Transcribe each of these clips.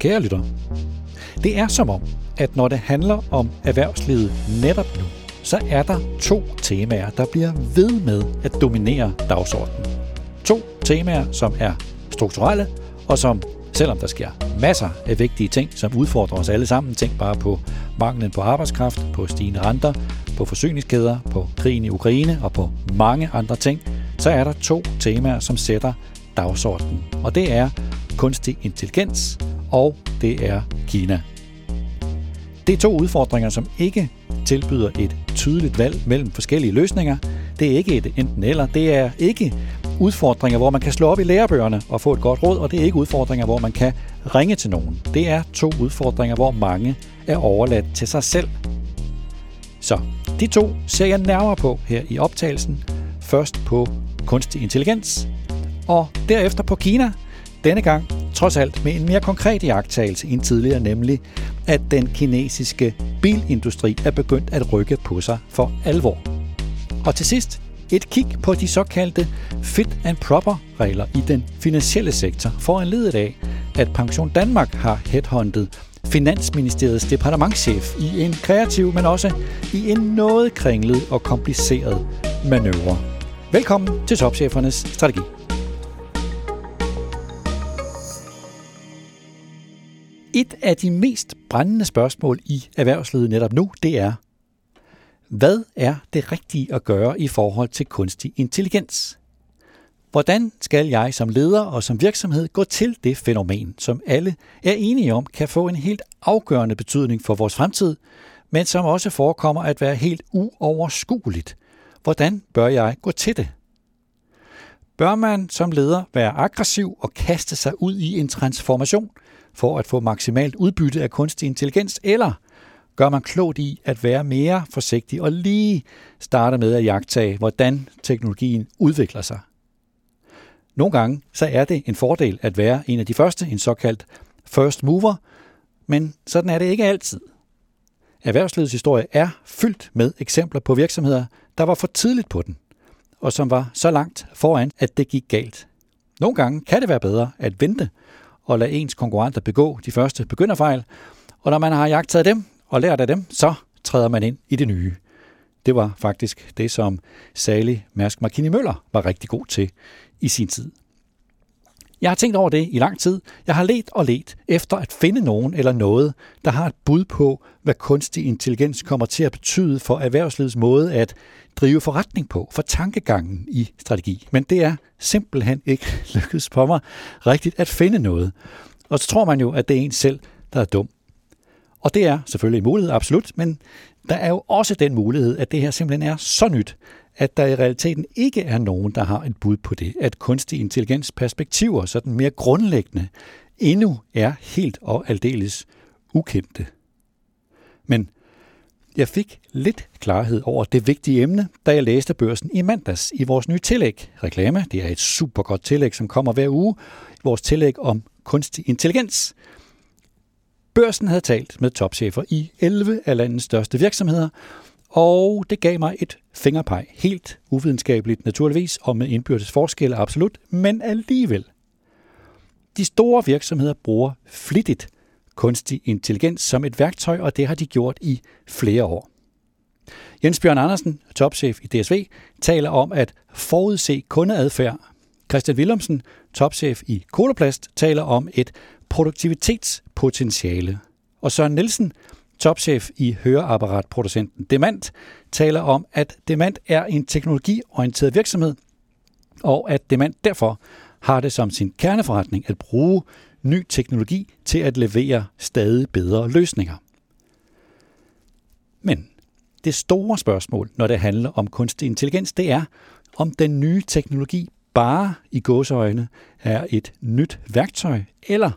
Kære lytter, det er som om, at når det handler om erhvervslivet netop nu, så er der to temaer, der bliver ved med at dominere dagsordenen. To temaer, som er strukturelle, og som, selvom der sker masser af vigtige ting, som udfordrer os alle sammen, tænk bare på manglen på arbejdskraft, på stigende renter, på forsyningskæder, på krigen i Ukraine og på mange andre ting, så er der to temaer, som sætter dagsordenen. Og det er kunstig intelligens og det er Kina. Det er to udfordringer, som ikke tilbyder et tydeligt valg mellem forskellige løsninger. Det er ikke et enten eller. Det er ikke udfordringer, hvor man kan slå op i lærebøgerne og få et godt råd, og det er ikke udfordringer, hvor man kan ringe til nogen. Det er to udfordringer, hvor mange er overladt til sig selv. Så de to ser jeg nærmere på her i optagelsen. Først på kunstig intelligens, og derefter på Kina. Denne gang trods alt med en mere konkret iagttagelse end tidligere, nemlig at den kinesiske bilindustri er begyndt at rykke på sig for alvor. Og til sidst et kig på de såkaldte fit and proper regler i den finansielle sektor, foranledet af, at Pension Danmark har headhunted Finansministeriets departementschef i en kreativ, men også i en noget kringlet og kompliceret manøvre. Velkommen til Topchefernes Strategi. Et af de mest brændende spørgsmål i erhvervslivet netop nu, det er, hvad er det rigtige at gøre i forhold til kunstig intelligens? Hvordan skal jeg som leder og som virksomhed gå til det fænomen, som alle er enige om kan få en helt afgørende betydning for vores fremtid, men som også forekommer at være helt uoverskueligt? Hvordan bør jeg gå til det? Bør man som leder være aggressiv og kaste sig ud i en transformation for at få maksimalt udbytte af kunstig intelligens, eller gør man klogt i at være mere forsigtig og lige starte med at jagtage, hvordan teknologien udvikler sig? Nogle gange så er det en fordel at være en af de første, en såkaldt first mover, men sådan er det ikke altid. Erhvervslivets historie er fyldt med eksempler på virksomheder, der var for tidligt på den, og som var så langt foran, at det gik galt. Nogle gange kan det være bedre at vente og lade ens konkurrenter begå de første begynderfejl, og når man har jagtet dem og lært af dem, så træder man ind i det nye. Det var faktisk det, som Sally Mærsk Markini Møller var rigtig god til i sin tid. Jeg har tænkt over det i lang tid. Jeg har let og let efter at finde nogen eller noget, der har et bud på, hvad kunstig intelligens kommer til at betyde for erhvervslivets måde at drive forretning på, for tankegangen i strategi. Men det er simpelthen ikke lykkedes på mig rigtigt at finde noget. Og så tror man jo, at det er en selv, der er dum. Og det er selvfølgelig en mulighed, absolut, men der er jo også den mulighed, at det her simpelthen er så nyt, at der i realiteten ikke er nogen, der har et bud på det, at kunstig intelligens perspektiver, sådan mere grundlæggende, endnu er helt og aldeles ukendte. Men jeg fik lidt klarhed over det vigtige emne, da jeg læste børsen i mandags i vores nye tillæg. Reklame, det er et super godt tillæg, som kommer hver uge. Vores tillæg om kunstig intelligens. Børsen havde talt med topchefer i 11 af landets største virksomheder, og det gav mig et fingerpeg, helt uvidenskabeligt naturligvis, og med indbyrdes forskelle absolut, men alligevel. De store virksomheder bruger flittigt kunstig intelligens som et værktøj, og det har de gjort i flere år. Jens Bjørn Andersen, topchef i DSV, taler om at forudse kundeadfærd. Christian Willemsen, topchef i Koloplast, taler om et produktivitetspotentiale. Og Søren Nielsen, topchef i høreapparatproducenten Demant, taler om, at Demant er en teknologiorienteret virksomhed, og at Demant derfor har det som sin kerneforretning at bruge ny teknologi til at levere stadig bedre løsninger. Men det store spørgsmål, når det handler om kunstig intelligens, det er, om den nye teknologi bare i gåseøjne er et nyt værktøj, eller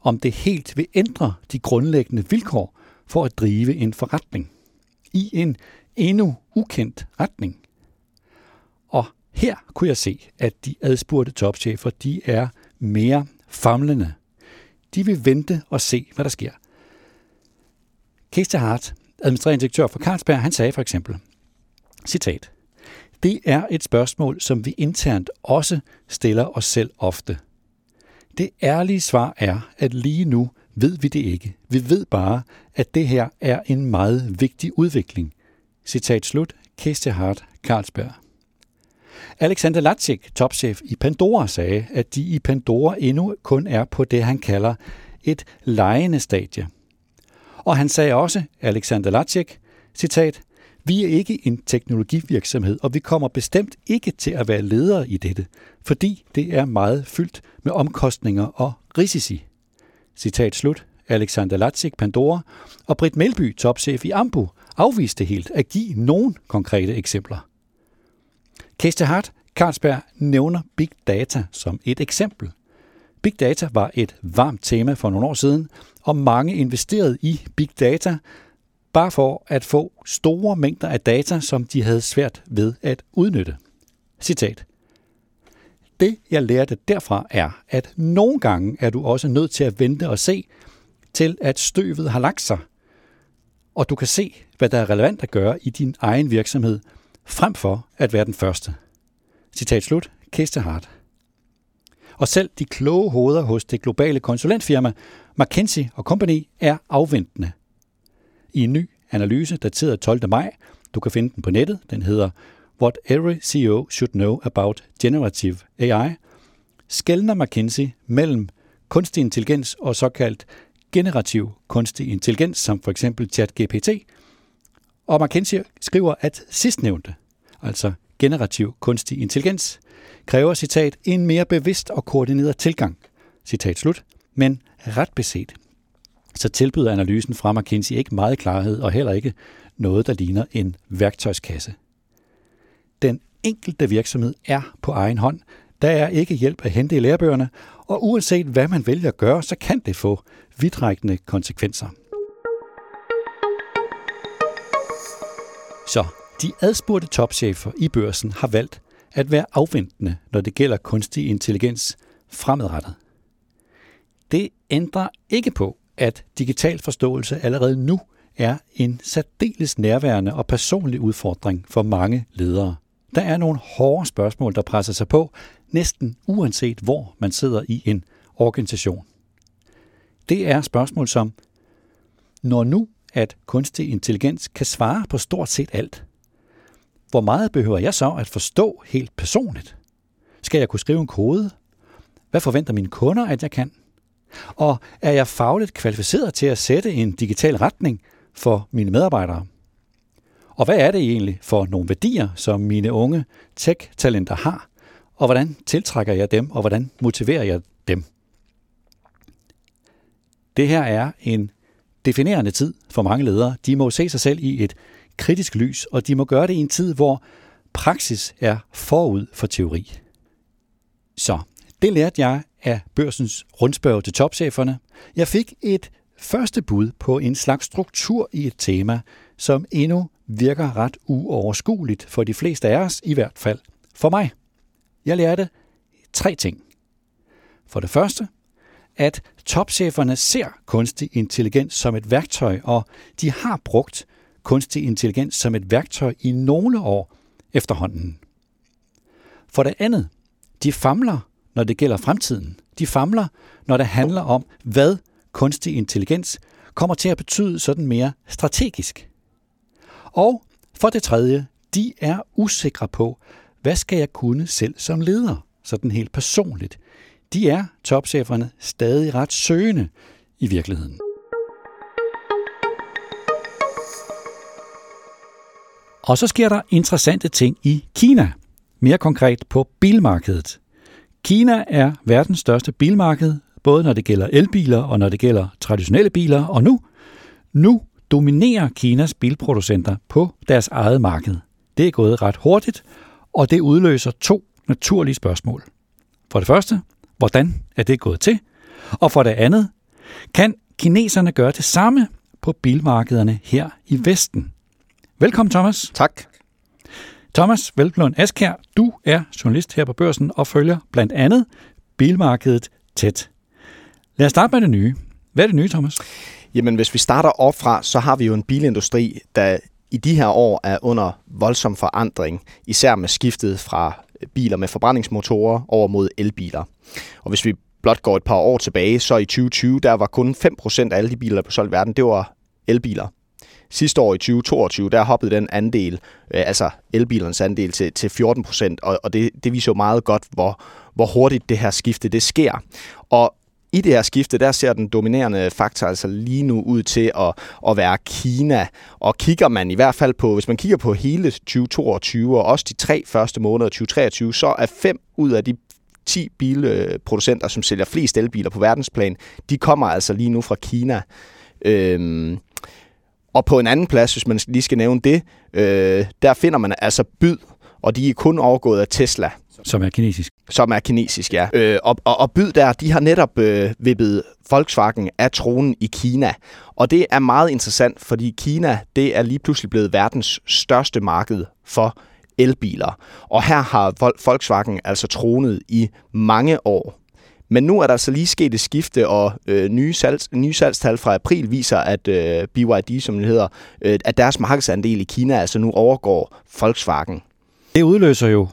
om det helt vil ændre de grundlæggende vilkår for at drive en forretning i en endnu ukendt retning. Og her kunne jeg se, at de adspurgte topchefer, de er mere famlende. De vil vente og se, hvad der sker. Kirsten Hart, administrerende direktør for Carlsberg, han sagde for eksempel, citat, det er et spørgsmål, som vi internt også stiller os selv ofte. Det ærlige svar er, at lige nu ved vi det ikke. Vi ved bare, at det her er en meget vigtig udvikling. Citat slut. Kestehart, Hart, Carlsberg. Alexander Latsik, topchef i Pandora, sagde, at de i Pandora endnu kun er på det, han kalder et lejende stadie. Og han sagde også, Alexander Latsik, citat, vi er ikke en teknologivirksomhed, og vi kommer bestemt ikke til at være ledere i dette, fordi det er meget fyldt med omkostninger og risici. Citat slut. Alexander Latsik, Pandora, og Britt Melby, topchef i Ambu, afviste helt at give nogen konkrete eksempler. Keste Hart, Carlsberg, nævner Big Data som et eksempel. Big Data var et varmt tema for nogle år siden, og mange investerede i Big Data, bare for at få store mængder af data, som de havde svært ved at udnytte. Citat. Det, jeg lærte derfra, er, at nogle gange er du også nødt til at vente og se, til at støvet har lagt sig, og du kan se, hvad der er relevant at gøre i din egen virksomhed, frem for at være den første. Citat slut. Kiste Hart. Og selv de kloge hoveder hos det globale konsulentfirma McKinsey Company er afventende. I en ny analyse, dateret 12. maj, du kan finde den på nettet, den hedder What Every CEO Should Know About Generative AI, skældner McKinsey mellem kunstig intelligens og såkaldt generativ kunstig intelligens, som for eksempel ChatGPT. Og McKinsey skriver, at sidstnævnte, altså generativ kunstig intelligens, kræver, citat, en mere bevidst og koordineret tilgang, citat slut, men ret beset, så tilbyder analysen fra McKinsey ikke meget klarhed og heller ikke noget, der ligner en værktøjskasse. Den enkelte virksomhed er på egen hånd. Der er ikke hjælp at hente i lærebøgerne, og uanset hvad man vælger at gøre, så kan det få vidtrækkende konsekvenser. Så de adspurgte topchefer i børsen har valgt at være afventende, når det gælder kunstig intelligens fremadrettet. Det ændrer ikke på, at digital forståelse allerede nu er en særdeles nærværende og personlig udfordring for mange ledere. Der er nogle hårde spørgsmål, der presser sig på, næsten uanset hvor man sidder i en organisation. Det er spørgsmål som, når nu at kunstig intelligens kan svare på stort set alt, hvor meget behøver jeg så at forstå helt personligt? Skal jeg kunne skrive en kode? Hvad forventer mine kunder, at jeg kan? Og er jeg fagligt kvalificeret til at sætte en digital retning for mine medarbejdere? Og hvad er det egentlig for nogle værdier, som mine unge tech-talenter har? Og hvordan tiltrækker jeg dem, og hvordan motiverer jeg dem? Det her er en definerende tid for mange ledere. De må se sig selv i et kritisk lys, og de må gøre det i en tid, hvor praksis er forud for teori. Så det lærte jeg af børsens rundspørg til topcheferne. Jeg fik et første bud på en slags struktur i et tema, som endnu virker ret uoverskueligt for de fleste af os, i hvert fald for mig. Jeg lærte tre ting. For det første, at topcheferne ser kunstig intelligens som et værktøj, og de har brugt kunstig intelligens som et værktøj i nogle år efterhånden. For det andet, de famler, når det gælder fremtiden. De famler, når det handler om, hvad kunstig intelligens kommer til at betyde sådan mere strategisk. Og for det tredje, de er usikre på, hvad skal jeg kunne selv som leder, sådan helt personligt. De er, topcheferne, stadig ret søgende i virkeligheden. Og så sker der interessante ting i Kina, mere konkret på bilmarkedet. Kina er verdens største bilmarked, både når det gælder elbiler og når det gælder traditionelle biler, og nu, nu dominerer Kinas bilproducenter på deres eget marked. Det er gået ret hurtigt, og det udløser to naturlige spørgsmål. For det første, hvordan er det gået til? Og for det andet, kan kineserne gøre det samme på bilmarkederne her i Vesten? Velkommen, Thomas. Tak. Thomas Velblund Askær, du er journalist her på børsen og følger blandt andet bilmarkedet tæt. Lad os starte med det nye. Hvad er det nye, Thomas? Jamen, hvis vi starter op fra, så har vi jo en bilindustri, der i de her år er under voldsom forandring, især med skiftet fra biler med forbrændingsmotorer over mod elbiler. Og hvis vi blot går et par år tilbage, så i 2020, der var kun 5% af alle de biler, der blev solgt i verden, det var elbiler. Sidste år i 2022, der hoppede den andel, øh, altså elbilernes andel, til, til 14 procent, og, og det, det viser jo meget godt, hvor, hvor hurtigt det her skifte det sker. Og i det her skifte, der ser den dominerende faktor altså lige nu ud til at, at være Kina. Og kigger man i hvert fald på, hvis man kigger på hele 2022 og også de tre første måneder 2023, så er fem ud af de 10 bilproducenter, som sælger flest elbiler på verdensplan, de kommer altså lige nu fra Kina. Øhm, og på en anden plads, hvis man lige skal nævne det, øh, der finder man altså byd, og de er kun overgået af Tesla. Som er kinesisk. Som er kinesisk, ja. Øh, og, og, og byd der, de har netop øh, vippet Volkswagen af tronen i Kina. Og det er meget interessant, fordi Kina, det er lige pludselig blevet verdens største marked for elbiler. Og her har Volkswagen altså tronet i mange år. Men nu er der altså lige sket et skifte, og øh, nye, salgs, nye salgstal fra april viser, at øh, BYD, som det hedder, øh, at deres markedsandel i Kina altså nu overgår Volkswagen. Det udløser jo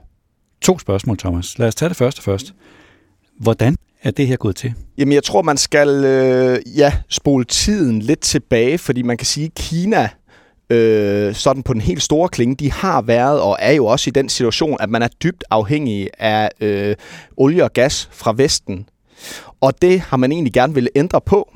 to spørgsmål, Thomas. Lad os tage det første først. Hvordan er det her gået til? Jamen, jeg tror, man skal øh, ja, spole tiden lidt tilbage, fordi man kan sige, at Kina øh, sådan på den helt store klinge, de har været og er jo også i den situation, at man er dybt afhængig af øh, olie og gas fra Vesten. Og det har man egentlig gerne ville ændre på.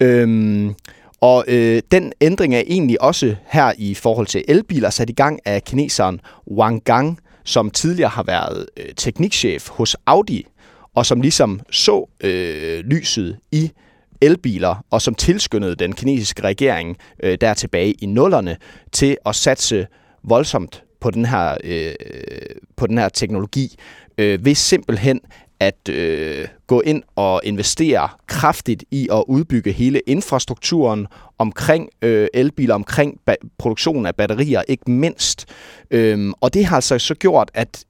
Øhm, og øh, den ændring er egentlig også her i forhold til elbiler sat i gang af kineseren Wang Gang, som tidligere har været øh, teknikchef hos Audi, og som ligesom så øh, lyset i elbiler, og som tilskyndede den kinesiske regering øh, der tilbage i nullerne til at satse voldsomt på den her, øh, på den her teknologi, øh, ved simpelthen at øh, gå ind og investere kraftigt i at udbygge hele infrastrukturen omkring øh, elbiler, omkring ba- produktionen af batterier, ikke mindst. Øhm, og det har altså så gjort, at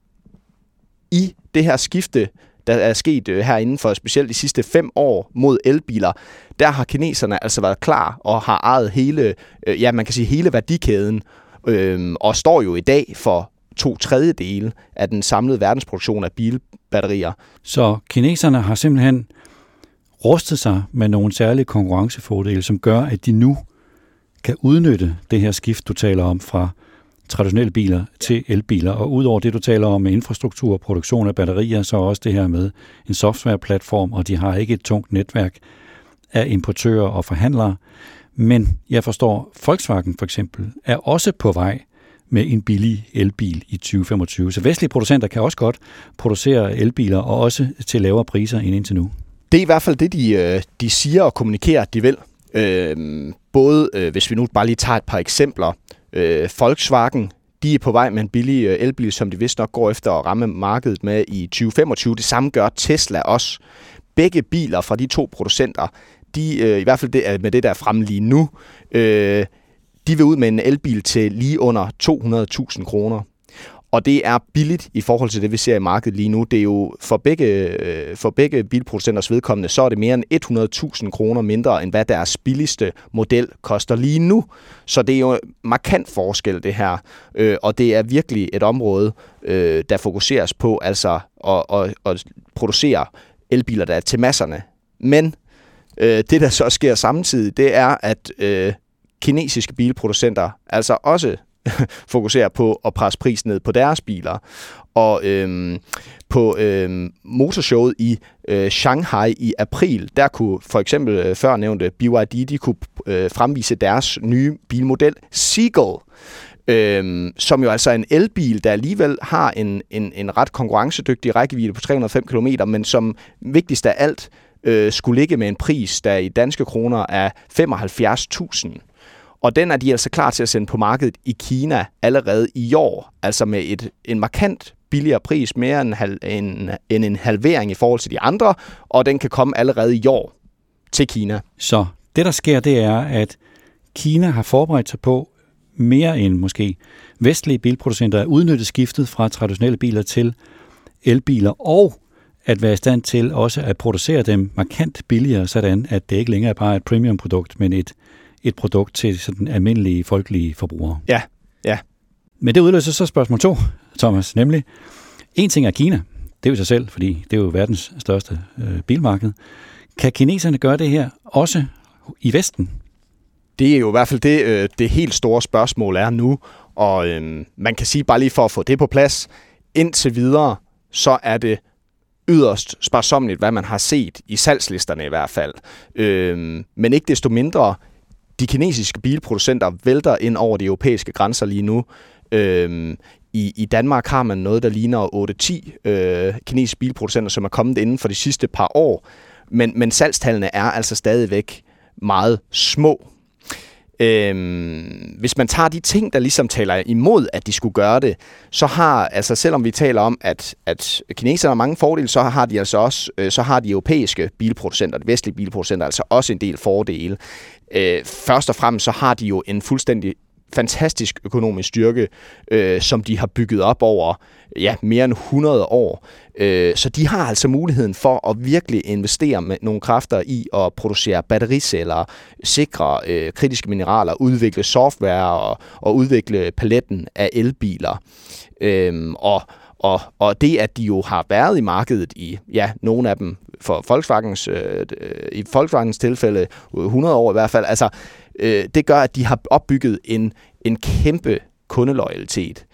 i det her skifte der er sket øh, herinde for specielt de sidste fem år mod elbiler, der har kineserne altså været klar og har ejet hele, øh, ja man kan sige hele værdikæden, øh, og står jo i dag for to tredjedele af den samlede verdensproduktion af bilbatterier. Så kineserne har simpelthen rustet sig med nogle særlige konkurrencefordele, som gør, at de nu kan udnytte det her skift, du taler om fra traditionelle biler til elbiler. Og udover det, du taler om med infrastruktur og produktion af batterier, så også det her med en softwareplatform, og de har ikke et tungt netværk af importører og forhandlere. Men jeg forstår, Volkswagen for eksempel er også på vej med en billig elbil i 2025. Så vestlige producenter kan også godt producere elbiler, og også til lavere priser end indtil nu. Det er i hvert fald det, de, øh, de siger og kommunikerer, at de vil. Øhm, øh, både, hvis vi nu bare lige tager et par eksempler, Øh, Volkswagen, de er på vej med en billig øh, elbil, som de vist nok går efter at ramme markedet med i 2025. Det samme gør Tesla også. Begge biler fra de to producenter, de, øh, i hvert fald det, øh, med det, der er fremme lige nu, øh, de vil ud med en elbil til lige under 200.000 kroner. Og det er billigt i forhold til det, vi ser i markedet lige nu. Det er jo for begge, øh, for begge bilproducenters vedkommende, så er det mere end 100.000 kroner mindre, end hvad deres billigste model koster lige nu. Så det er jo markant forskel, det her. Øh, og det er virkelig et område, øh, der fokuseres på altså at, at, at producere elbiler, der er til masserne. Men øh, det, der så sker samtidig, det er, at kinesiske bilproducenter altså også fokuserer på at presse prisen ned på deres biler. Og øhm, på øhm, motorshowet i øh, Shanghai i april, der kunne for eksempel øh, førnævnte BYD, de kunne øh, fremvise deres nye bilmodel Seagull, øhm, som jo altså er en elbil, der alligevel har en, en, en ret konkurrencedygtig rækkevidde på 305 km, men som vigtigst af alt øh, skulle ligge med en pris, der i danske kroner er 75.000 og den er de altså klar til at sende på markedet i Kina allerede i år, altså med et, en markant billigere pris, mere end, hal, en, end en halvering i forhold til de andre, og den kan komme allerede i år til Kina. Så det, der sker, det er, at Kina har forberedt sig på mere end måske vestlige bilproducenter at udnytte skiftet fra traditionelle biler til elbiler, og at være i stand til også at producere dem markant billigere, sådan at det ikke længere er bare et premium produkt, men et et produkt til sådan almindelige folkelige forbrugere. Ja, ja. Men det udløser så spørgsmål to, Thomas, nemlig en ting er Kina. Det er jo sig selv, fordi det er jo verdens største øh, bilmarked. Kan kineserne gøre det her også i Vesten? Det er jo i hvert fald det, øh, det helt store spørgsmål er nu, og øh, man kan sige bare lige for at få det på plads, indtil videre, så er det yderst sparsomligt, hvad man har set i salgslisterne i hvert fald. Øh, men ikke desto mindre, de kinesiske bilproducenter vælter ind over de europæiske grænser lige nu. Øhm, i, I Danmark har man noget, der ligner 8-10 øh, kinesiske bilproducenter, som er kommet inden for de sidste par år. Men, men salgstallene er altså stadigvæk meget små. Øhm, hvis man tager de ting, der ligesom taler imod, at de skulle gøre det, så har, altså selvom vi taler om, at, at kineserne har mange fordele, så har de altså også, øh, så har de europæiske bilproducenter, de vestlige bilproducenter, altså også en del fordele. Øh, først og fremmest så har de jo en fuldstændig fantastisk økonomisk styrke, øh, som de har bygget op over ja, mere end 100 år. Øh, så de har altså muligheden for at virkelig investere med nogle kræfter i at producere battericeller, sikre øh, kritiske mineraler, udvikle software og, og udvikle paletten af elbiler. Øh, og og, og det, at de jo har været i markedet i, ja, nogle af dem for Volkswagens, øh, i Volkswagens tilfælde 100 år i hvert fald, altså øh, det gør, at de har opbygget en, en kæmpe kundeloyalitet.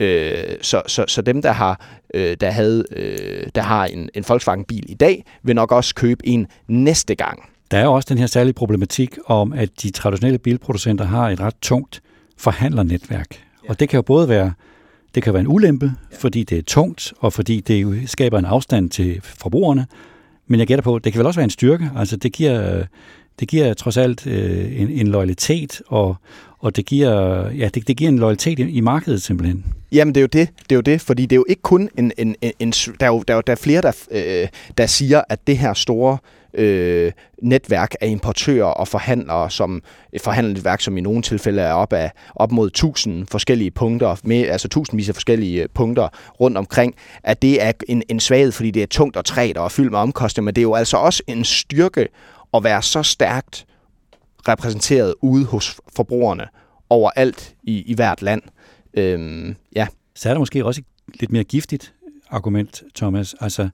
Øh, så, så, så dem, der har, øh, der havde, øh, der har en, en Volkswagen-bil i dag, vil nok også købe en næste gang. Der er jo også den her særlige problematik om, at de traditionelle bilproducenter har et ret tungt forhandlernetværk. Ja. Og det kan jo både være, det kan være en ulempe, fordi det er tungt, og fordi det skaber en afstand til forbrugerne. Men jeg gætter på, det kan vel også være en styrke. Altså det giver, det giver trods alt øh, en, en loyalitet, og, og det giver, ja, det, det giver en loyalitet i, i markedet simpelthen. Jamen det er jo det, det er jo det, fordi det er jo ikke kun en, en, en, en der, er jo, der, er jo, der er flere, der, øh, der siger, at det her store øh, netværk af importører og forhandlere, som et forhandlernetværk, som i nogle tilfælde er op, af, op mod tusind forskellige punkter, med, altså tusindvis af forskellige øh, punkter rundt omkring, at det er en, en svaghed, fordi det er tungt og træt og fyldt med omkostninger, men det er jo altså også en styrke at være så stærkt repræsenteret ude hos forbrugerne overalt i, i hvert land. Øhm, ja. Så er der måske også et lidt mere giftigt argument, Thomas. Altså,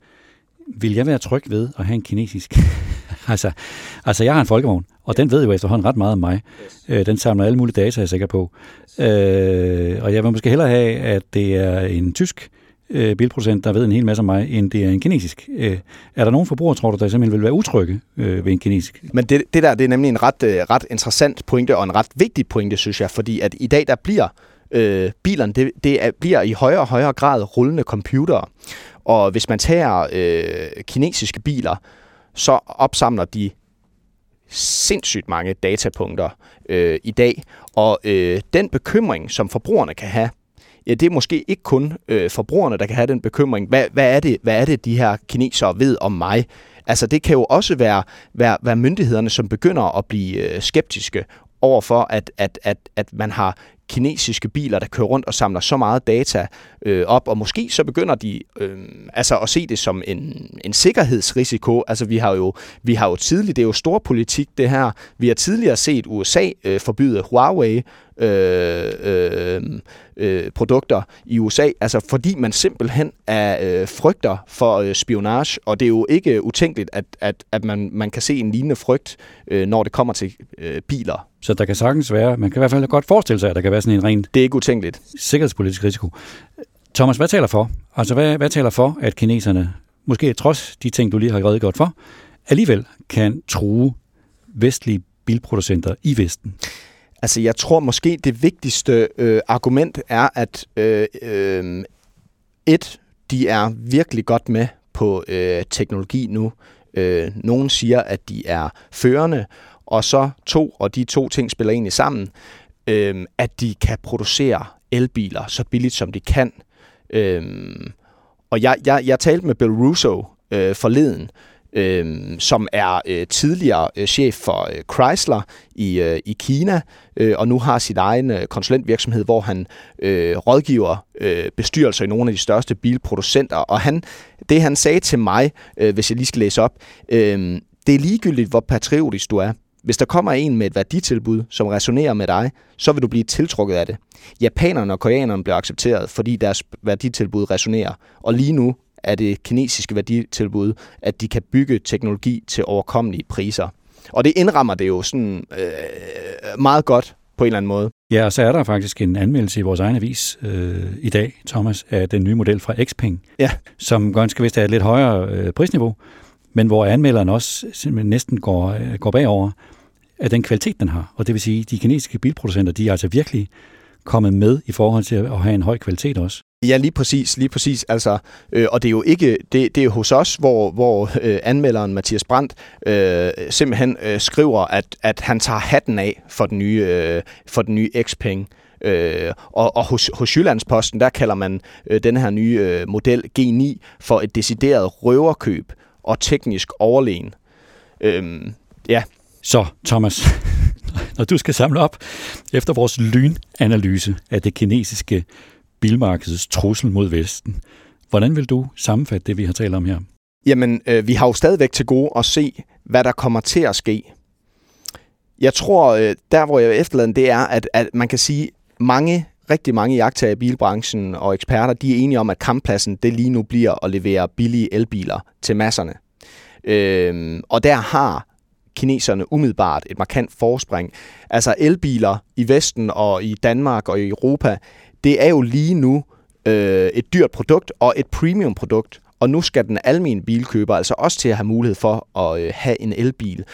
vil jeg være tryg ved at have en kinesisk? altså, altså, jeg har en folkevogn, og den ved jo efterhånden ret meget om mig. Yes. Øh, den samler alle mulige data, jeg er sikker på. Øh, og jeg vil måske hellere have, at det er en tysk øh, bilproducent, der ved en hel masse om mig, end det er en kinesisk. Øh, er der nogen forbrugere, tror du, der simpelthen vil være utrygge øh, ved en kinesisk? Men det, det der, det er nemlig en ret, øh, ret interessant pointe, og en ret vigtig pointe, synes jeg, fordi at i dag, der bliver øh, bilerne, det, det er, bliver i højere og højere grad rullende computere. Og hvis man tager øh, kinesiske biler, så opsamler de sindssygt mange datapunkter øh, i dag. Og øh, den bekymring, som forbrugerne kan have, ja, det er måske ikke kun øh, forbrugerne, der kan have den bekymring. Hvad, hvad, er det, hvad er det, de her kinesere ved om mig? Altså, det kan jo også være, være, være myndighederne, som begynder at blive øh, skeptiske overfor, at, at, at, at man har kinesiske biler, der kører rundt og samler så meget data øh, op, og måske så begynder de øh, altså at se det som en, en sikkerhedsrisiko. Altså vi har jo vi har jo tidligt, det er jo stor politik det her. Vi har tidligere set USA øh, forbyde Huawei øh, øh, øh, produkter i USA, altså fordi man simpelthen er øh, frygter for øh, spionage, og det er jo ikke utænkeligt, at, at, at man, man kan se en lignende frygt, øh, når det kommer til øh, biler. Så der kan sagtens være, man kan i hvert fald godt forestille sig, at der kan være sådan en rent... Det er ikke utænkeligt. Sikkerhedspolitisk risiko. Thomas, hvad taler for? Altså, hvad, hvad taler for, at kineserne, måske trods de ting, du lige har redegjort for, alligevel kan true vestlige bilproducenter i Vesten? Altså, jeg tror måske, det vigtigste øh, argument er, at øh, øh, et, de er virkelig godt med på øh, teknologi nu. Øh, nogen siger, at de er førende, og så to, og de to ting spiller egentlig sammen, øh, at de kan producere elbiler så billigt, som de kan. Øh, og jeg, jeg, jeg talte med Bill Russo øh, forleden, øh, som er øh, tidligere øh, chef for øh, Chrysler i, øh, i Kina, øh, og nu har sin egen øh, konsulentvirksomhed, hvor han øh, rådgiver øh, bestyrelser i nogle af de største bilproducenter. Og han, det han sagde til mig, øh, hvis jeg lige skal læse op, øh, det er ligegyldigt, hvor patriotisk du er. Hvis der kommer en med et værditilbud, som resonerer med dig, så vil du blive tiltrukket af det. Japanerne og koreanerne bliver accepteret, fordi deres værditilbud resonerer. Og lige nu af det kinesiske værditilbud, at de kan bygge teknologi til overkommelige priser. Og det indrammer det jo sådan øh, meget godt på en eller anden måde. Ja, og så er der faktisk en anmeldelse i vores egen avis øh, i dag, Thomas, af den nye model fra Xpeng, ja. som ganske vist er et lidt højere øh, prisniveau, men hvor anmelderen også næsten går, øh, går bagover af den kvalitet, den har. Og det vil sige, at de kinesiske bilproducenter, de er altså virkelig kommet med i forhold til at have en høj kvalitet også. Ja, lige præcis, lige præcis. Altså, øh, og det er jo ikke, det, det er hos os, hvor, hvor øh, anmelderen Mathias Brandt øh, simpelthen øh, skriver, at, at han tager hatten af for den nye, øh, for den nye Xpeng. Øh, og og hos, hos Jyllandsposten, der kalder man øh, den her nye øh, model G9 for et decideret røverkøb og teknisk overlegen. Øh, ja. Så, Thomas, når du skal samle op efter vores lynanalyse af det kinesiske bilmarkedets trussel mod Vesten, hvordan vil du sammenfatte det, vi har talt om her? Jamen, øh, vi har jo stadigvæk til gode at se, hvad der kommer til at ske. Jeg tror, øh, der hvor jeg vil det er, at, at man kan sige, mange rigtig mange jagttager i bilbranchen og eksperter, de er enige om, at kamppladsen det lige nu bliver at levere billige elbiler til masserne. Øhm, og der har kineserne umiddelbart et markant forspring. Altså elbiler i Vesten og i Danmark og i Europa, det er jo lige nu øh, et dyrt produkt og et premium produkt. Og nu skal den almindelige bilkøber altså også til at have mulighed for at øh, have en elbil.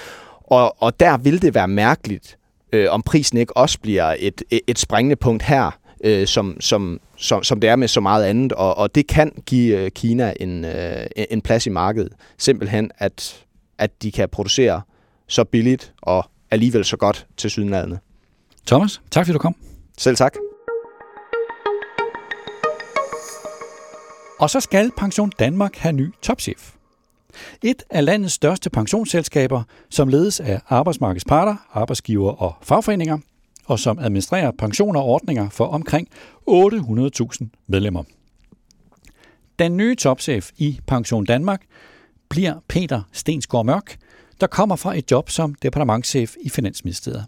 Og, og der vil det være mærkeligt, øh, om prisen ikke også bliver et, et springende punkt her, øh, som, som, som, som det er med så meget andet. Og, og det kan give øh, Kina en, øh, en plads i markedet. Simpelthen, at, at de kan producere så billigt og alligevel så godt til sydenlandet. Thomas, tak fordi du kom. Selv tak. Og så skal Pension Danmark have ny topchef. Et af landets største pensionsselskaber, som ledes af arbejdsmarkedsparter, arbejdsgiver og fagforeninger, og som administrerer pensioner og ordninger for omkring 800.000 medlemmer. Den nye topchef i Pension Danmark bliver Peter Stensgaard Mørk, der kommer fra et job som departementschef i Finansministeriet.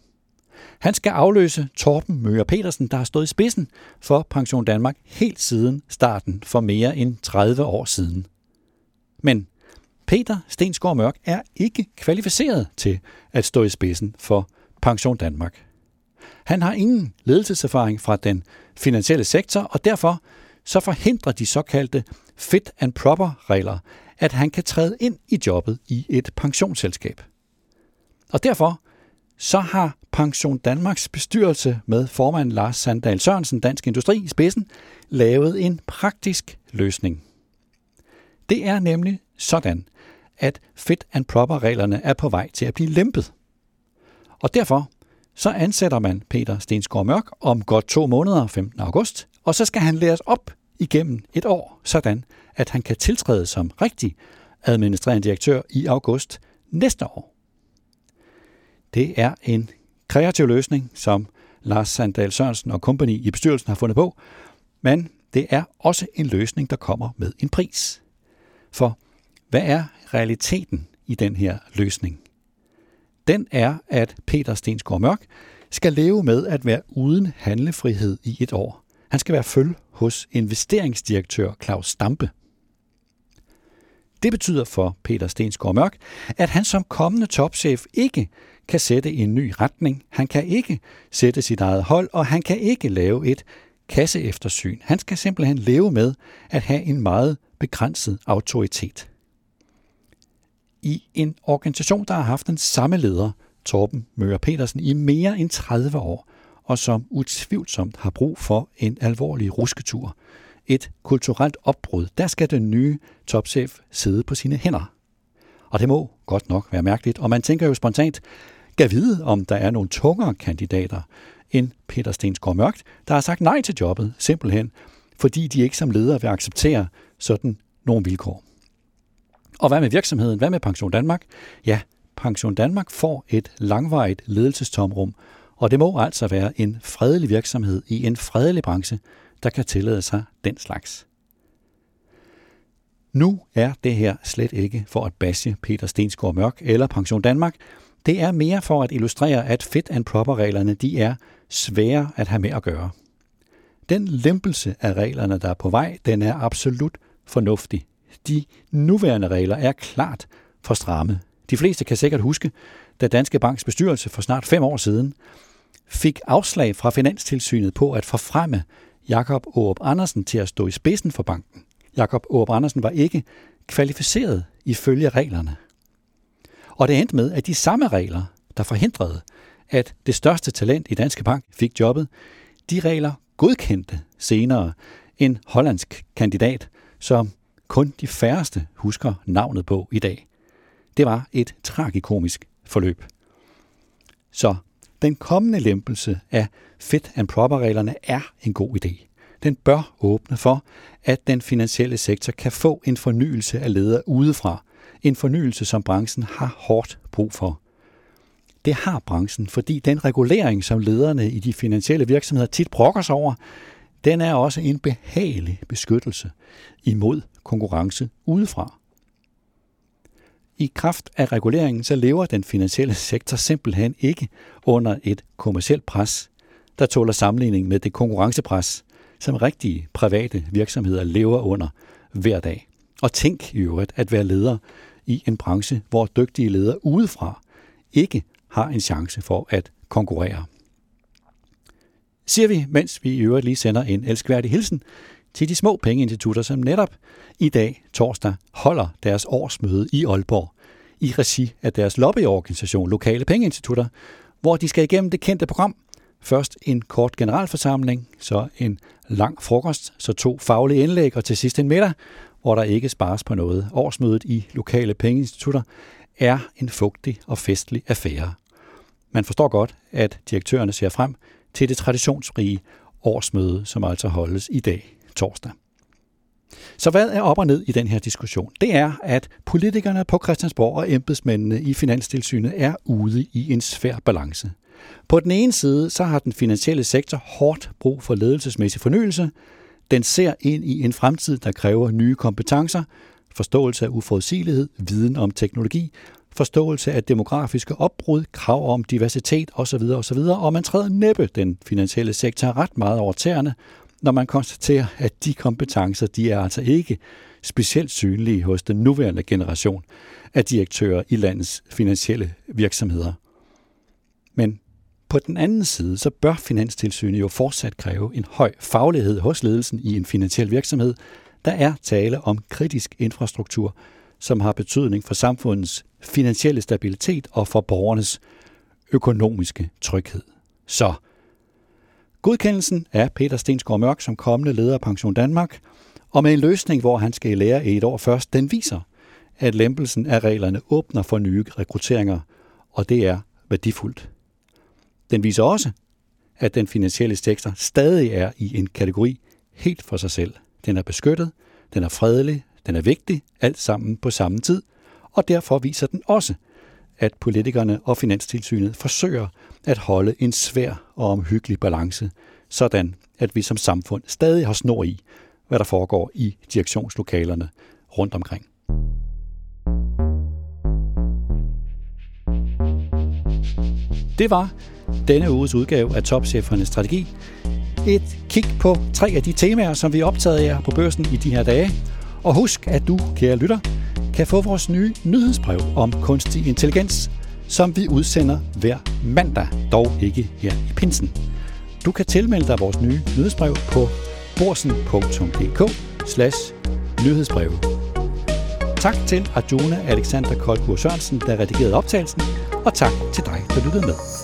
Han skal afløse Torben Møger Petersen, der har stået i spidsen for Pension Danmark helt siden starten for mere end 30 år siden. Men Peter Stensgaard Mørk er ikke kvalificeret til at stå i spidsen for Pension Danmark. Han har ingen ledelseserfaring fra den finansielle sektor, og derfor så forhindrer de såkaldte fit and proper regler, at han kan træde ind i jobbet i et pensionsselskab. Og derfor så har Pension Danmarks bestyrelse med formand Lars Sandal Sørensen, Dansk Industri i spidsen, lavet en praktisk løsning. Det er nemlig sådan, at fit and proper reglerne er på vej til at blive lempet. Og derfor så ansætter man Peter Stensgaard Mørk om godt to måneder, 15. august, og så skal han læres op igennem et år, sådan at han kan tiltræde som rigtig administrerende direktør i august næste år. Det er en kreativ løsning, som Lars Sandal Sørensen og kompagni i bestyrelsen har fundet på, men det er også en løsning, der kommer med en pris. For hvad er realiteten i den her løsning? Den er, at Peter Stensgaard Mørk skal leve med at være uden handlefrihed i et år. Han skal være følge hos investeringsdirektør Claus Stampe. Det betyder for Peter Stensgaard Mørk, at han som kommende topchef ikke kan sætte en ny retning, han kan ikke sætte sit eget hold, og han kan ikke lave et kasseeftersyn. Han skal simpelthen leve med at have en meget begrænset autoritet. I en organisation, der har haft den samme leder, Torben Møger Petersen, i mere end 30 år, og som utvivlsomt har brug for en alvorlig rusketur, et kulturelt opbrud, der skal den nye topchef sidde på sine hænder. Og det må godt nok være mærkeligt, og man tænker jo spontant, Gav vide, om der er nogle tungere kandidater end Peter Stensgaard Mørkt, der har sagt nej til jobbet, simpelthen fordi de ikke som leder vil acceptere sådan nogle vilkår. Og hvad med virksomheden? Hvad med Pension Danmark? Ja, Pension Danmark får et langvarigt ledelsestomrum, og det må altså være en fredelig virksomhed i en fredelig branche, der kan tillade sig den slags. Nu er det her slet ikke for at bashe Peter Stensgaard Mørk eller Pension Danmark, det er mere for at illustrere, at fit and proper-reglerne de er svære at have med at gøre. Den lempelse af reglerne, der er på vej, den er absolut fornuftig. De nuværende regler er klart for stramme. De fleste kan sikkert huske, da Danske Banks bestyrelse for snart fem år siden fik afslag fra Finanstilsynet på at forfremme Jakob Aarup Andersen til at stå i spidsen for banken. Jakob Aarup Andersen var ikke kvalificeret ifølge reglerne. Og det endte med, at de samme regler, der forhindrede, at det største talent i Danske Bank fik jobbet, de regler godkendte senere en hollandsk kandidat, som kun de færreste husker navnet på i dag. Det var et tragikomisk forløb. Så den kommende lempelse af fit and proper-reglerne er en god idé. Den bør åbne for, at den finansielle sektor kan få en fornyelse af ledere udefra. En fornyelse, som branchen har hårdt brug for. Det har branchen, fordi den regulering, som lederne i de finansielle virksomheder tit brokker sig over, den er også en behagelig beskyttelse imod konkurrence udefra. I kraft af reguleringen, så lever den finansielle sektor simpelthen ikke under et kommersielt pres, der tåler sammenligning med det konkurrencepres, som rigtige private virksomheder lever under hver dag. Og tænk i øvrigt at være leder i en branche, hvor dygtige ledere udefra ikke har en chance for at konkurrere. Siger vi, mens vi i øvrigt lige sender en elskværdig hilsen til de små pengeinstitutter, som netop i dag, torsdag, holder deres årsmøde i Aalborg i regi af deres lobbyorganisation Lokale Pengeinstitutter, hvor de skal igennem det kendte program. Først en kort generalforsamling, så en lang frokost, så to faglige indlæg og til sidst en middag, hvor der ikke spares på noget. Årsmødet i Lokale Pengeinstitutter er en fugtig og festlig affære. Man forstår godt, at direktørerne ser frem til det traditionsrige årsmøde, som altså holdes i dag, torsdag. Så hvad er op og ned i den her diskussion? Det er, at politikerne på Christiansborg og embedsmændene i Finanstilsynet er ude i en svær balance. På den ene side, så har den finansielle sektor hårdt brug for ledelsesmæssig fornyelse. Den ser ind i en fremtid, der kræver nye kompetencer, forståelse af uforudsigelighed, viden om teknologi, forståelse af demografiske opbrud, krav om diversitet osv. osv. Og man træder næppe den finansielle sektor ret meget over tæerne, når man konstaterer, at de kompetencer, de er altså ikke specielt synlige hos den nuværende generation af direktører i landets finansielle virksomheder. Men på den anden side, så bør Finanstilsynet jo fortsat kræve en høj faglighed hos ledelsen i en finansiel virksomhed. Der er tale om kritisk infrastruktur, som har betydning for samfundets finansielle stabilitet og for borgernes økonomiske tryghed. Så Godkendelsen af Peter Stensgaard Mørk som kommende leder af Pension Danmark, og med en løsning, hvor han skal lære i et år først, den viser, at lempelsen af reglerne åbner for nye rekrutteringer, og det er værdifuldt. Den viser også, at den finansielle sektor stadig er i en kategori helt for sig selv. Den er beskyttet, den er fredelig, den er vigtig, alt sammen på samme tid, og derfor viser den også, at politikerne og Finanstilsynet forsøger at holde en svær og omhyggelig balance, sådan at vi som samfund stadig har snor i, hvad der foregår i direktionslokalerne rundt omkring. Det var denne uges udgave af Topchefernes Strategi. Et kig på tre af de temaer, som vi er optaget på børsen i de her dage. Og husk, at du, kære lytter, kan få vores nye nyhedsbrev om kunstig intelligens, som vi udsender hver mandag, dog ikke her i pinsen. Du kan tilmelde dig vores nye nyhedsbrev på borsen.dk slash nyhedsbrev. Tak til Arjuna Alexander Koldgur Sørensen, der redigerede optagelsen, og tak til dig, der lyttede med.